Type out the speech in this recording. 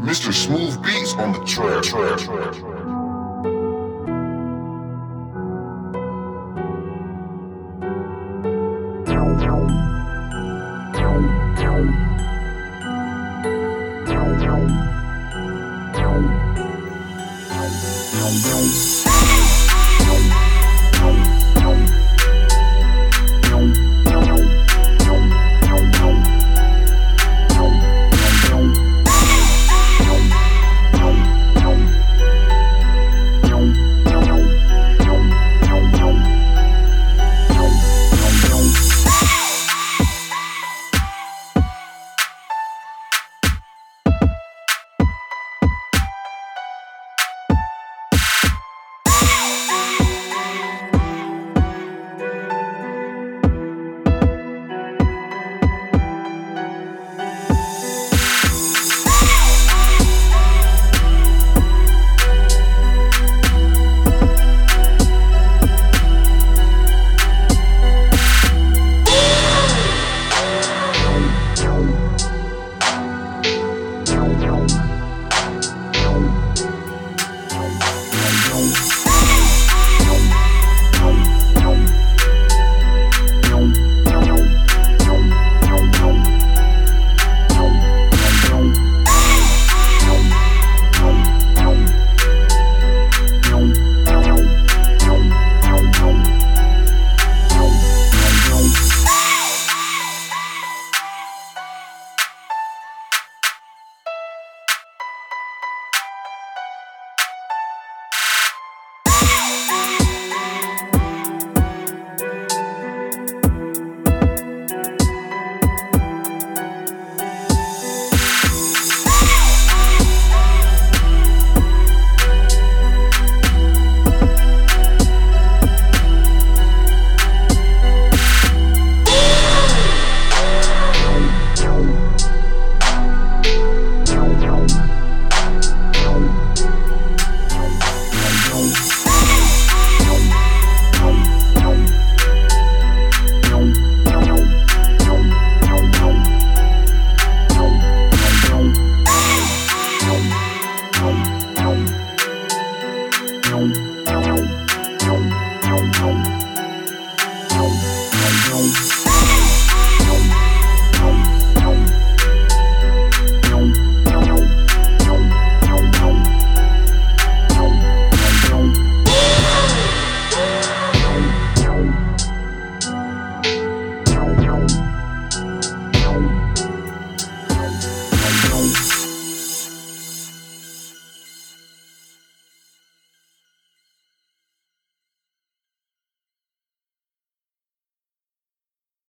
Mr. Smooth Beats on the track. track, track, track. Thank Thank